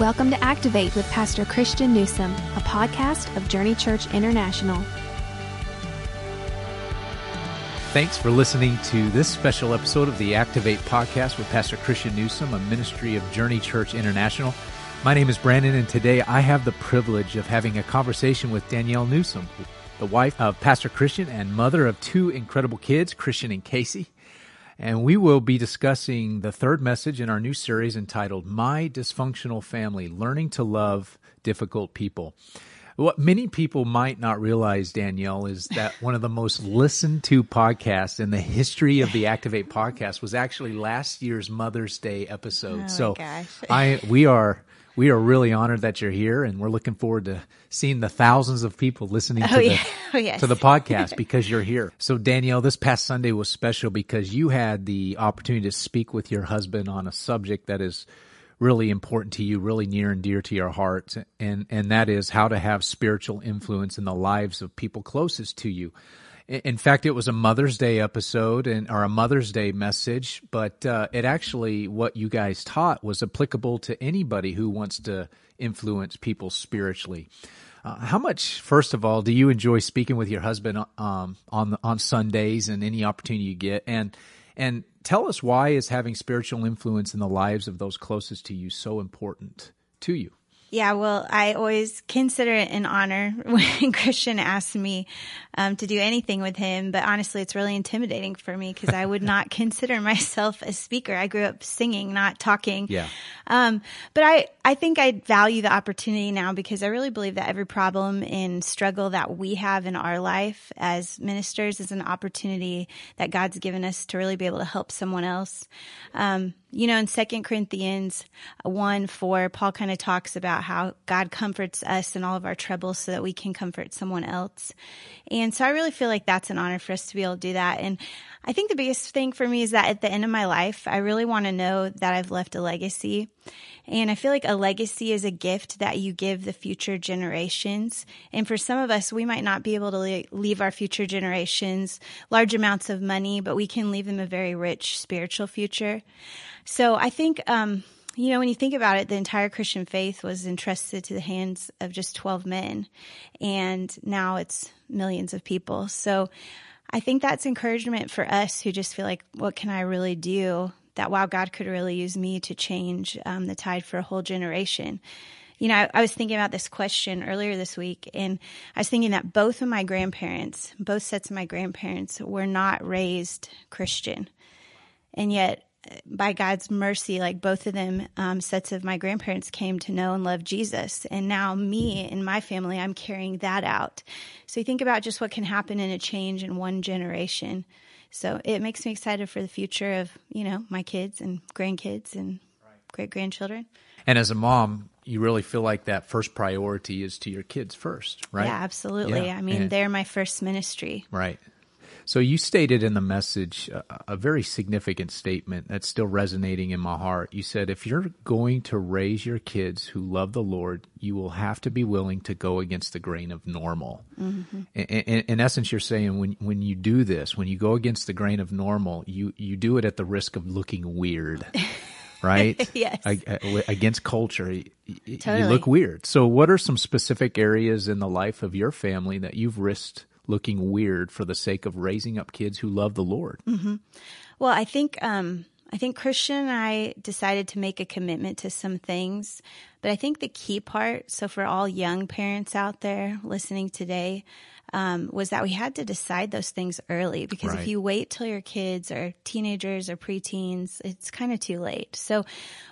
Welcome to Activate with Pastor Christian Newsome, a podcast of Journey Church International. Thanks for listening to this special episode of the Activate podcast with Pastor Christian Newsome, a ministry of Journey Church International. My name is Brandon, and today I have the privilege of having a conversation with Danielle Newsome, the wife of Pastor Christian and mother of two incredible kids, Christian and Casey. And we will be discussing the third message in our new series entitled My Dysfunctional Family Learning to Love Difficult People. What many people might not realize, Danielle, is that one of the most listened to podcasts in the history of the Activate podcast was actually last year's Mother's Day episode. Oh so. I we are we are really honored that you're here and we're looking forward to seeing the thousands of people listening oh, to Oh, the. Oh, yes. to the podcast because you're here. So Danielle, this past Sunday was special because you had the opportunity to speak with your husband on a subject that is really important to you, really near and dear to your heart, and and that is how to have spiritual influence in the lives of people closest to you. In fact, it was a Mother's Day episode and or a Mother's Day message, but uh, it actually what you guys taught was applicable to anybody who wants to influence people spiritually. Uh, how much, first of all, do you enjoy speaking with your husband um, on on Sundays and any opportunity you get? And and tell us why is having spiritual influence in the lives of those closest to you so important to you? Yeah, well, I always consider it an honor when Christian asks me um, to do anything with him. But honestly, it's really intimidating for me because I would not consider myself a speaker. I grew up singing, not talking. Yeah. Um, but I, I think I value the opportunity now because I really believe that every problem and struggle that we have in our life as ministers is an opportunity that God's given us to really be able to help someone else. Um, you know, in Second Corinthians one four, Paul kind of talks about how God comforts us in all of our troubles so that we can comfort someone else. And so I really feel like that's an honor for us to be able to do that. And I think the biggest thing for me is that at the end of my life, I really want to know that I've left a legacy. And I feel like a legacy is a gift that you give the future generations. And for some of us, we might not be able to leave our future generations large amounts of money, but we can leave them a very rich spiritual future. So I think, um, you know, when you think about it, the entire Christian faith was entrusted to the hands of just 12 men. And now it's millions of people. So I think that's encouragement for us who just feel like, what can I really do? That wow, God could really use me to change um, the tide for a whole generation. You know, I, I was thinking about this question earlier this week, and I was thinking that both of my grandparents, both sets of my grandparents, were not raised Christian. And yet, by God's mercy, like both of them, um, sets of my grandparents came to know and love Jesus. And now, me and my family, I'm carrying that out. So, you think about just what can happen in a change in one generation. So, it makes me excited for the future of, you know, my kids and grandkids and great grandchildren. And as a mom, you really feel like that first priority is to your kids first, right? Yeah, absolutely. Yeah, I mean, and- they're my first ministry. Right. So you stated in the message a, a very significant statement that's still resonating in my heart. You said, if you're going to raise your kids who love the Lord, you will have to be willing to go against the grain of normal. Mm-hmm. In, in, in essence, you're saying when when you do this, when you go against the grain of normal, you you do it at the risk of looking weird. Right? Yes. Ag- against culture, y- y- you look weird. So, what are some specific areas in the life of your family that you've risked looking weird for the sake of raising up kids who love the Lord? Well, I think um, I think Christian and I decided to make a commitment to some things, but I think the key part. So for all young parents out there listening today. Um, was that we had to decide those things early because Right. if you wait till your kids are teenagers or preteens, it's kind of too late. So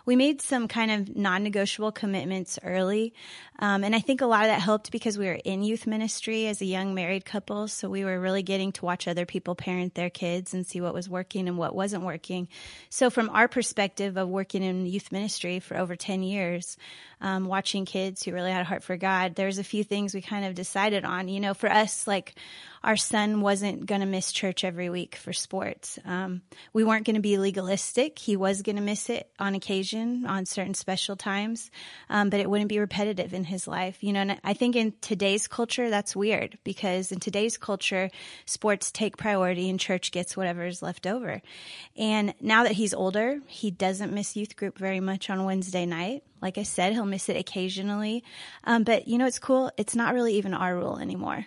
we made some kind of non-negotiable commitments early. Um, and I think a lot of that helped because we were in youth ministry as a young married couple. So we were really getting to watch other people parent their kids and see what was working and what wasn't working. So from our perspective of working in youth ministry for over 10 years, um, watching kids who really had a heart for God, there's a few things we kind of decided on. You know, for us, like our son wasn't going to miss church every week for sports. Um, we weren't going to be legalistic. He was going to miss it on occasion, on certain special times, um, but it wouldn't be repetitive in his life. You know, and I think in today's culture, that's weird because in today's culture, sports take priority and church gets whatever is left over. And now that he's older, he doesn't miss youth group very much on Wednesday night. Like I said, he'll miss it occasionally. Um, but you know, it's cool. It's not really even our rule anymore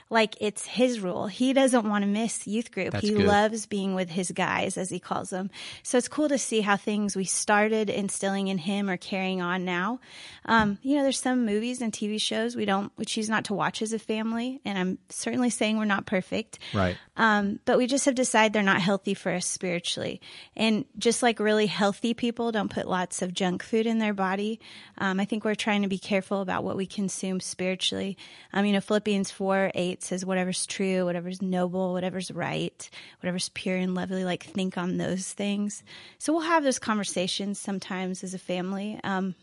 like it's his rule. He doesn't want to miss youth group. That's he good. loves being with his guys, as he calls them. So it's cool to see how things we started instilling in him are carrying on now. Um, you know, there's some movies and TV shows we don't, we choose not to watch as a family. And I'm certainly saying we're not perfect. Right. Um, but we just have decided they're not healthy for us spiritually. And just like really healthy people don't put lots of junk food in their body, um, I think we're trying to be careful about what we consume spiritually. Um, you know, Philippians 4 8 says, whatever's true, whatever's noble, whatever's right, whatever's pure and lovely, like think on those things. So we'll have those conversations sometimes as a family. Um,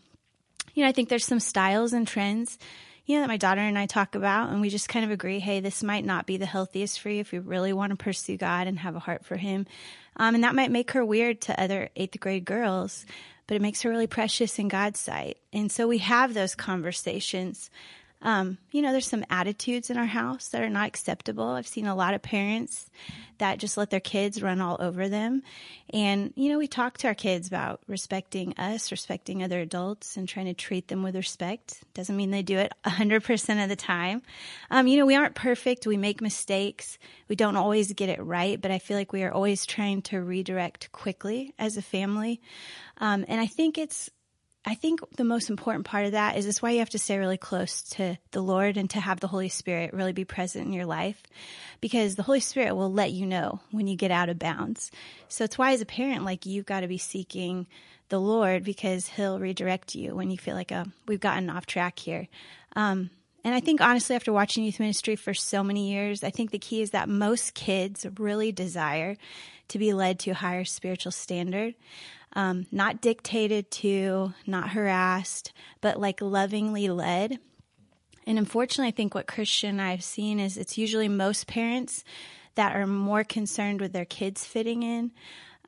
you know, I think there's some styles and trends, you know, that my daughter and I talk about, and we just kind of agree, hey, this might not be the healthiest for you if you really want to pursue God and have a heart for Him. Um, and that might make her weird to other eighth grade girls, but it makes her really precious in God's sight. And so we have those conversations. Um, you know, there's some attitudes in our house that are not acceptable. I've seen a lot of parents that just let their kids run all over them. And, you know, we talk to our kids about respecting us, respecting other adults, and trying to treat them with respect. Doesn't mean they do it 100% of the time. Um, you know, we aren't perfect. We make mistakes. We don't always get it right, but I feel like we are always trying to redirect quickly as a family. Um, and I think it's, I think the most important part of that is this why you have to stay really close to the Lord and to have the Holy Spirit really be present in your life because the Holy Spirit will let you know when you get out of bounds. So it's why as a parent, like you've got to be seeking the Lord because he'll redirect you when you feel like, oh, we've gotten off track here. Um, and I think honestly, after watching youth ministry for so many years, I think the key is that most kids really desire to be led to a higher spiritual standard um, not dictated to, not harassed, but like lovingly led. And unfortunately, I think what Christian I've seen is it's usually most parents that are more concerned with their kids fitting in.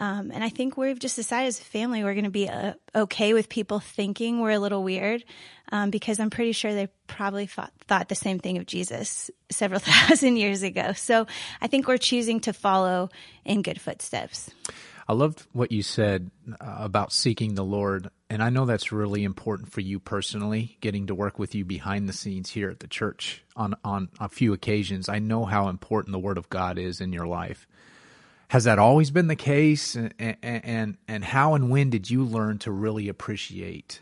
Um, and I think we've just decided as a family we're going to be uh, okay with people thinking we're a little weird um, because I'm pretty sure they probably thought, thought the same thing of Jesus several thousand years ago. So I think we're choosing to follow in good footsteps. I loved what you said uh, about seeking the Lord. And I know that's really important for you personally, getting to work with you behind the scenes here at the church on, on a few occasions. I know how important the Word of God is in your life. Has that always been the case? And, and, and, and how and when did you learn to really appreciate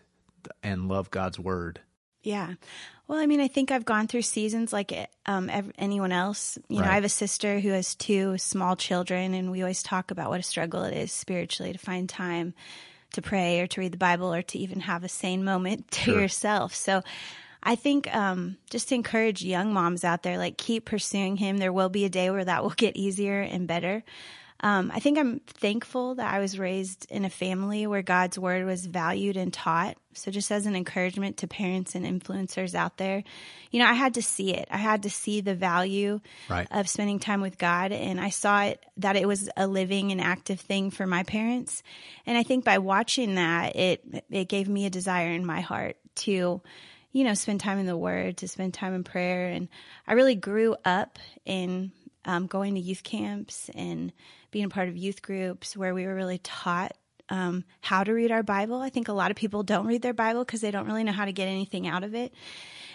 and love God's Word? Yeah. Well, I mean, I think I've gone through seasons like um, anyone else. You right. know, I have a sister who has two small children, and we always talk about what a struggle it is spiritually to find time to pray or to read the Bible or to even have a sane moment to sure. yourself. So I think um, just to encourage young moms out there, like keep pursuing Him. There will be a day where that will get easier and better. Um, I think I'm thankful that I was raised in a family where God's word was valued and taught. So, just as an encouragement to parents and influencers out there, you know, I had to see it. I had to see the value right. of spending time with God. And I saw it that it was a living and active thing for my parents. And I think by watching that, it, it gave me a desire in my heart to, you know, spend time in the Word, to spend time in prayer. And I really grew up in um, going to youth camps and being a part of youth groups where we were really taught um, how to read our Bible. I think a lot of people don't read their Bible because they don't really know how to get anything out of it.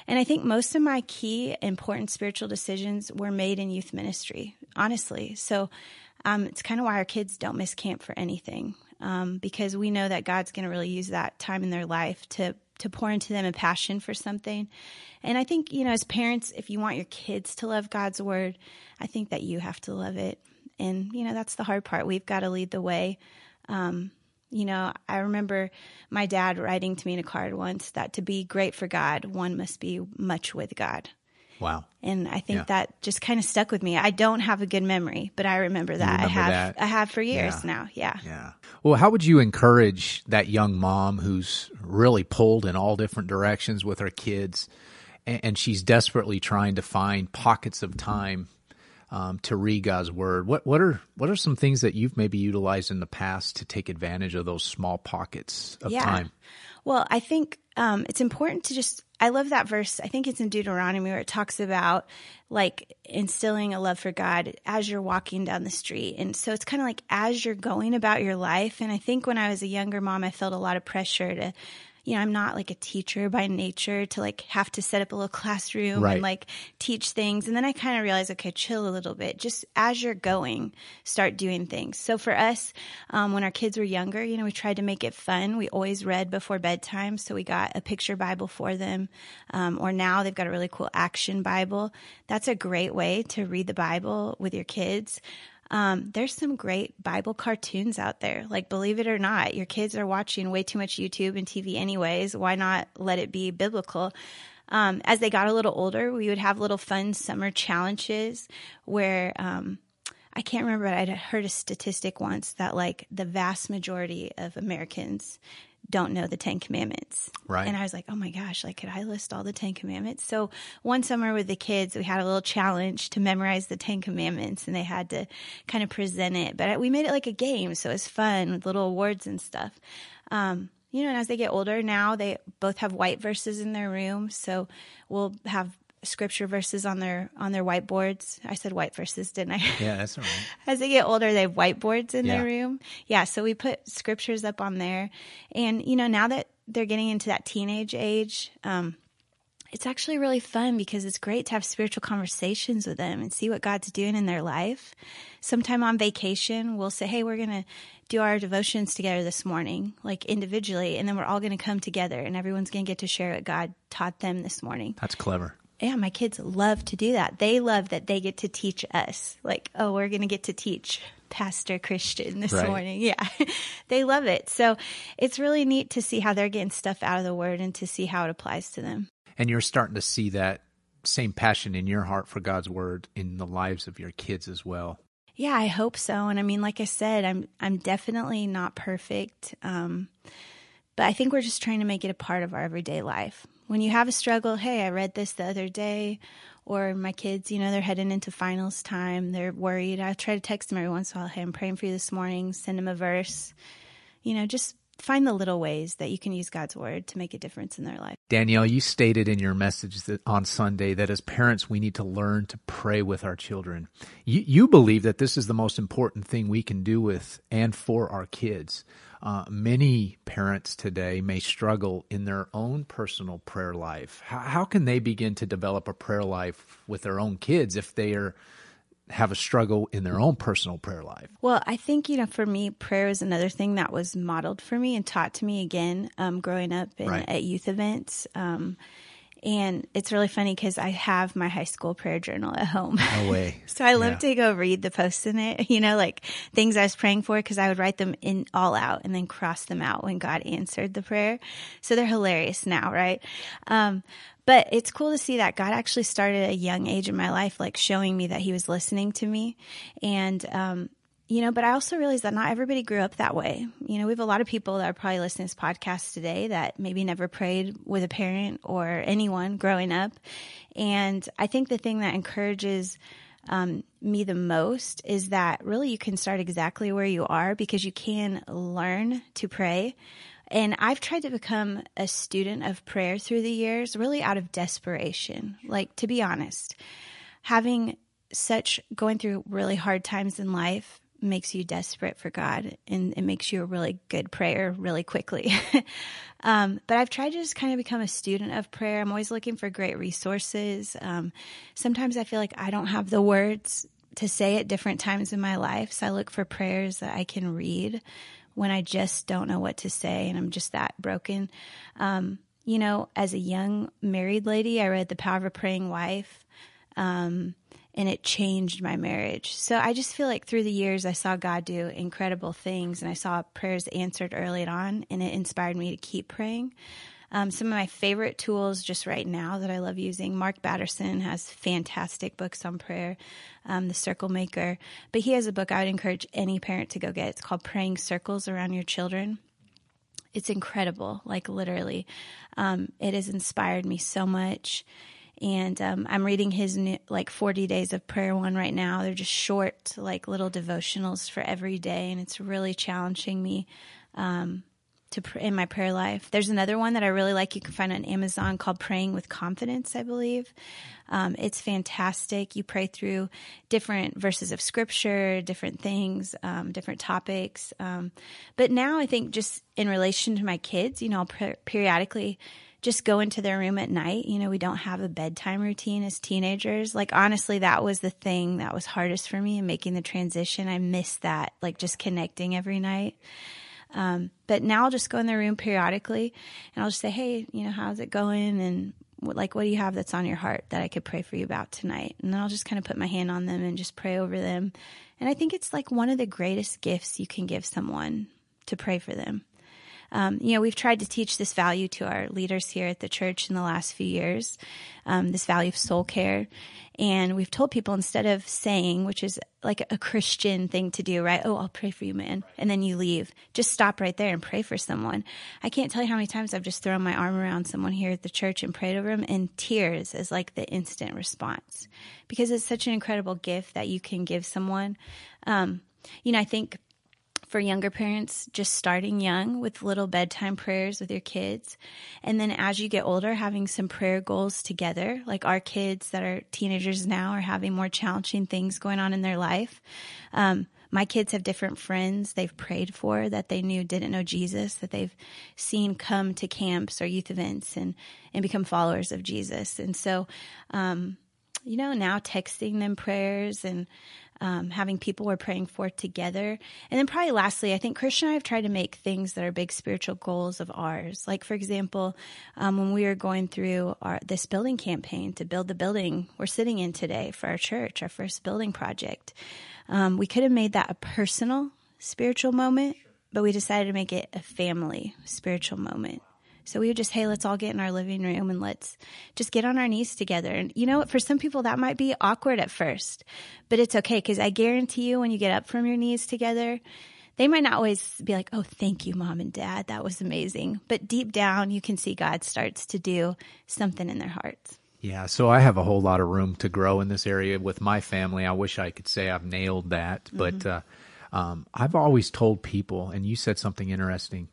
And I think most of my key important spiritual decisions were made in youth ministry, honestly. So um, it's kind of why our kids don't miss camp for anything um, because we know that God's going to really use that time in their life to to pour into them a passion for something. And I think, you know, as parents, if you want your kids to love God's word, I think that you have to love it and you know that's the hard part. We've got to lead the way. Um, you know, I remember my dad writing to me in a card once that to be great for God, one must be much with God. Wow. And I think yeah. that just kind of stuck with me. I don't have a good memory, but I remember that. Remember I have that. I have for years yeah. now. Yeah. Yeah. Well, how would you encourage that young mom who's really pulled in all different directions with her kids and, and she's desperately trying to find pockets of time um, to read God's word. What what are what are some things that you've maybe utilized in the past to take advantage of those small pockets of Yeah. time? Well, I think um, it's important to just. I love that verse. I think it's in Deuteronomy where it talks about like instilling a love for God as you're walking down the street. And so it's kind of like as you're going about your life. And I think when I was a younger mom, I felt a lot of pressure to, you know, I'm not like a teacher by nature to like have to set up a little classroom Right. and like teach things. And then I kind of realized, okay, chill a little bit. Just as you're going, start doing things. So for us, um, when our kids were younger, you know, we tried to make it fun. We always read before bedtime. So we got a picture Bible for them. Um, or now they've got a really cool action Bible. That's a great way to read the Bible with your kids. Um, there's some great Bible cartoons out there. Like, believe it or not, your kids are watching way too much YouTube and TV anyways. Why not let it be biblical? Um, as they got a little older, we would have little fun summer challenges where, um, I can't remember, but I'd heard a statistic once that like the vast majority of Americans don't know the Ten Commandments. Right. And I was like, oh my gosh, like, could I list all the Ten Commandments? So one summer with the kids, we had a little challenge to memorize the Ten Commandments and they had to kind of present it. But we made it like a game. So it was fun with little awards and stuff. Um, you know, and as they get older now, they both have white verses in their room. So we'll have scripture verses on their on their whiteboards. I said white verses, didn't I? Yeah, that's all right. as they get older, they have whiteboards in Yeah. their room. Yeah, so we put scriptures up on there, and you know now that they're getting into that teenage age, um, it's actually really fun because it's great to have spiritual conversations with them and see what God's doing in their life. Sometime on vacation, we'll say, "Hey, we're gonna do our devotions together this morning, like individually, and then we're all gonna come together, and everyone's gonna get to share what God taught them this morning." That's clever. Yeah, my kids love to do that. They love that they get to teach us. Like, oh, we're going to get to teach Pastor Christian this Right. morning. Yeah. they love it. So it's really neat to see how they're getting stuff out of the word and to see how it applies to them. And you're starting to see that same passion in your heart for God's word in the lives of your kids as well. Yeah, I hope so. And I mean, like I said, I'm I'm definitely not perfect. Um, but I think we're just trying to make it a part of our everyday life. When you have a struggle, hey, I read this the other day, or my kids, you know, they're heading into finals time, they're worried. I try to text them every once in a while, hey, I'm praying for you this morning, send them a verse. You know, just find the little ways that you can use God's word to make a difference in their life. Danielle, you stated in your message that on Sunday that as parents we need to learn to pray with our children. You, you believe that this is the most important thing we can do with and for our kids. Uh, many parents today may struggle in their own personal prayer life. How, how can they begin to develop a prayer life with their own kids if they are have a struggle in their own personal prayer life? Well, I think, you know, for me, prayer is another thing that was modeled for me and taught to me again um, growing up in, Right. at youth events. Um, and it's really funny because I have my high school prayer journal at home. No way. So I love Yeah. to go read the posts in it, you know, like things I was praying for because I would write them in all out and then cross them out when God answered the prayer. So they're hilarious now, right? Um, but it's cool to see that God actually started at a young age in my life, like showing me that He was listening to me. And, um, you know, but I also realized that not everybody grew up that way. You know, we have a lot of people that are probably listening to this podcast today that maybe never prayed with a parent or anyone growing up. And I think the thing that encourages um, me the most is that really you can start exactly where you are because you can learn to pray. And I've tried to become a student of prayer through the years, really out of desperation. Like, to be honest, having such going through really hard times in life makes you desperate for God and it makes you a really good prayer really quickly. um, but I've tried to just kind of become a student of prayer. I'm always looking for great resources. Um, sometimes I feel like I don't have the words to say at different times in my life. So I look for prayers that I can read when I just don't know what to say and I'm just that broken. Um, you know, as a young married lady, I read The Power of a Praying Wife. Um, and it changed my marriage. So I just feel like through the years, I saw God do incredible things and I saw prayers answered early on and it inspired me to keep praying. Um, some of my favorite tools just right now that I love using, Mark Batterson has fantastic books on prayer, um, The Circle Maker, but he has a book I would encourage any parent to go get. It's called Praying Circles Around Your Children. It's incredible like literally. Um, it has inspired me so much. And um, I'm reading his new, like 40 days of prayer one right now. They're just short, like little devotionals for every day, and it's really challenging me um, to pr- in my prayer life. There's another one that I really like. You can find on Amazon called "Praying with Confidence." I believe um, it's fantastic. You pray through different verses of scripture, different things, um, different topics. Um, but now I think just in relation to my kids, you know, I'll per- periodically just go into their room at night. You know, we don't have a bedtime routine as teenagers. Like, honestly, that was the thing that was hardest for me in making the transition. I missed that, like just connecting every night. Um, but now I'll just go in their room periodically and I'll just say, Hey, you know, how's it going? And what, like, what do you have that's on your heart that I could pray for you about tonight? And then I'll just kind of put my hand on them and just pray over them. And I think it's like one of the greatest gifts you can give someone to pray for them. Um, you know, we've tried to teach this value to our leaders here at the church in the last few years, um, this value of soul care. And we've told people instead of saying, which is like a Christian thing to do, right? Oh, I'll pray for you, man. And then you leave. Just stop right there and pray for someone. I can't tell you how many times I've just thrown my arm around someone here at the church and prayed over them and tears is like the instant response because it's such an incredible gift that you can give someone. Um, you know, I think for younger parents, just starting young with little bedtime prayers with your kids. And then as you get older, having some prayer goals together. Like our kids that are teenagers now are having more challenging things going on in their life. Um, my kids have different friends they've prayed for that they knew didn't know Jesus, that they've seen come to camps or youth events and, and become followers of Jesus. And so, um, you know, now texting them prayers and um, having people we're praying for together. And then probably lastly, I think Christian and I have tried to make things that are big spiritual goals of ours. Like for example, um, when we were going through our this building campaign to build the building we're sitting in today for our church, our first building project, um, we could have made that a personal spiritual moment, but we decided to make it a family spiritual moment. So we would just, hey, let's all get in our living room and let's just get on our knees together. And you know what? For some people, that might be awkward at first, but it's okay because I guarantee you when you get up from your knees together, they might not always be like, oh, thank you, mom and dad. That was amazing. But deep down, you can see God starts to do something in their hearts. Yeah, so I have a whole lot of room to grow in this area with my family. I wish I could say I've nailed that, but mm-hmm. uh, um, I've always told people, and you said something interesting.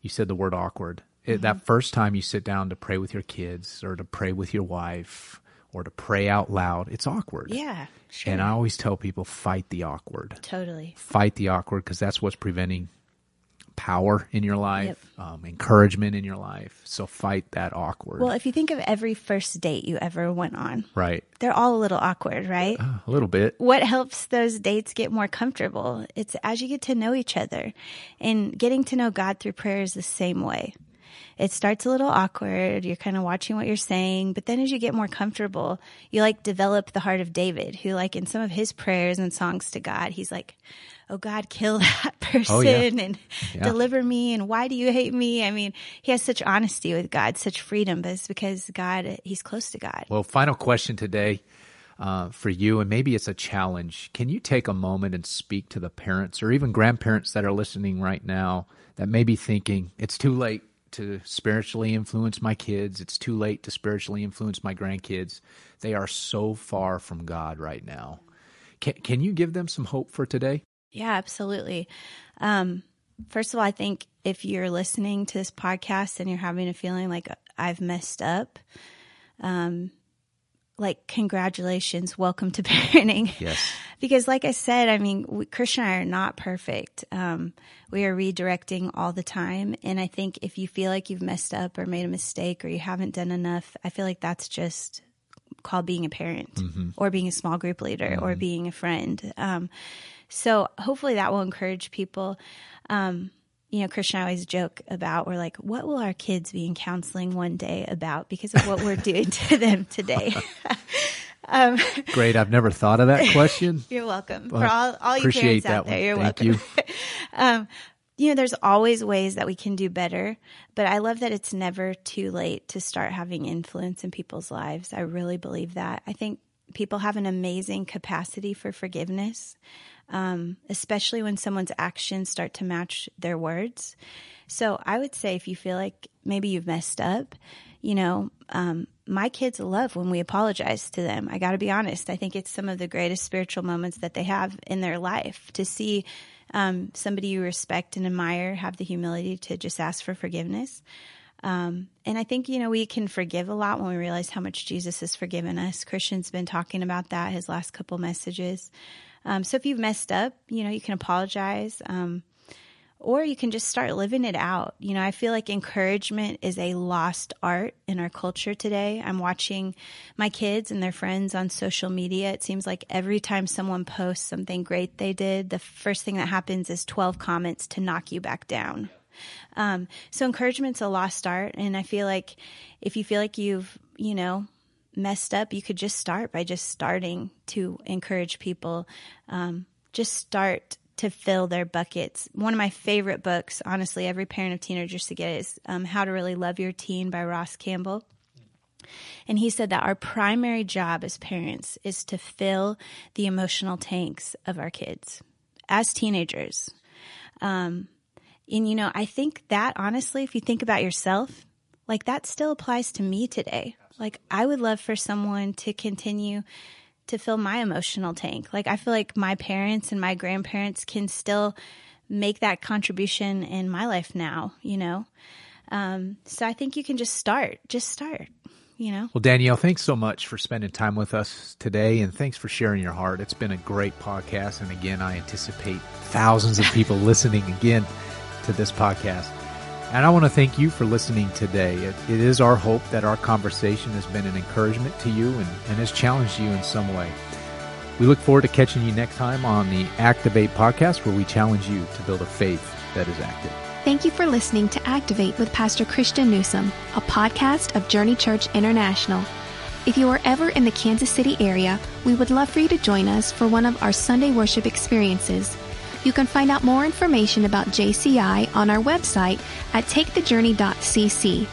You said the word awkward. It, that mm-hmm. first time you sit down to pray with your kids or to pray with your wife or to pray out loud, it's awkward. Yeah, sure. And I always tell people fight the awkward. Totally. Fight the awkward because that's what's preventing power in your life, yep. um, encouragement in your life. So fight that awkward. Well, if you think of every first date you ever went on, right? They're all a little awkward, right? Uh, a little bit. What helps those dates get more comfortable? It's as you get to know each other, and getting to know God through prayer is the same way it starts a little awkward. You're kind of watching what you're saying, but then as you get more comfortable, you like develop the heart of David, who like in some of his prayers and songs to God, he's like, Oh God, kill that person oh, yeah. and yeah. deliver me. And why do you hate me? I mean, he has such honesty with God, such freedom, but it's because God, he's close to God. Well, final question today. Uh, for you, and maybe it's a challenge. Can you take a moment and speak to the parents or even grandparents that are listening right now that may be thinking it's too late to spiritually influence my kids. It's too late to spiritually influence my grandkids. They are so far from God right now. Can, can you give them some hope for today? Yeah, absolutely. Um, first of all, I think if you're listening to this podcast and you're having a feeling like I've messed up, um, like congratulations welcome to parenting yes because like i said i mean we, christian and i are not perfect um, we are redirecting all the time and i think if you feel like you've messed up or made a mistake or you haven't done enough i feel like that's just called being a parent mm-hmm. or being a small group leader mm-hmm. or being a friend um, so hopefully that will encourage people um, you know, Christian and I always joke about, we're like, what will our kids be in counseling one day about because of what we're doing to them today? um, Great. I've never thought of that question. You're welcome. For all, all you parents out there, you're Thank welcome. You. um, you know, there's always ways that we can do better, but I love that it's never too late to start having influence in people's lives. I really believe that. I think people have an amazing capacity for forgiveness um, especially when someone's actions start to match their words. So I would say if you feel like maybe you've messed up, you know, um, my kids love when we apologize to them. I got to be honest. I think it's some of the greatest spiritual moments that they have in their life to see um, somebody you respect and admire have the humility to just ask for forgiveness. Um, and I think, you know, we can forgive a lot when we realize how much Jesus has forgiven us. Christian's been talking about that his last couple messages. Um, so if you've messed up, you know, you can apologize. Um, or you can just start living it out. You know, I feel like encouragement is a lost art in our culture today. I'm watching my kids and their friends on social media. It seems like every time someone posts something great they did, the first thing that happens is 12 comments to knock you back down. Um, so encouragement's a lost art. And I feel like if you feel like you've, you know, messed up, you could just start by just starting to encourage people. Um, just start to fill their buckets. One of my favorite books, honestly, every parent of teenagers should get is um, How to Really Love Your Teen by Ross Campbell. And he said that our primary job as parents is to fill the emotional tanks of our kids as teenagers. Um, and, you know, I think that honestly, if you think about yourself, like that still applies to me today. Like, I would love for someone to continue to fill my emotional tank. Like I feel like my parents and my grandparents can still make that contribution in my life now, you know? Um, so I think you can just start, just start, you know? Well, Danielle, thanks so much for spending time with us today and thanks for sharing your heart. It's been a great podcast. And again, I anticipate thousands of people listening again to this podcast. And I want to thank you for listening today. It, it is our hope that our conversation has been an encouragement to you and, and has challenged you in some way. We look forward to catching you next time on the Activate podcast, where we challenge you to build a faith that is active. Thank you for listening to Activate with Pastor Christian Newsome, a podcast of Journey Church International. If you are ever in the Kansas City area, we would love for you to join us for one of our Sunday worship experiences. You can find out more information about JCI on our website at takethejourney.cc.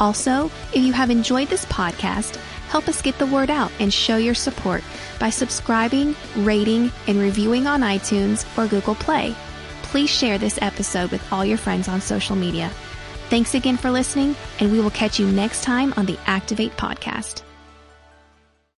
Also, if you have enjoyed this podcast, help us get the word out and show your support by subscribing, rating, and reviewing on iTunes or Google Play. Please share this episode with all your friends on social media. Thanks again for listening, and we will catch you next time on the Activate Podcast.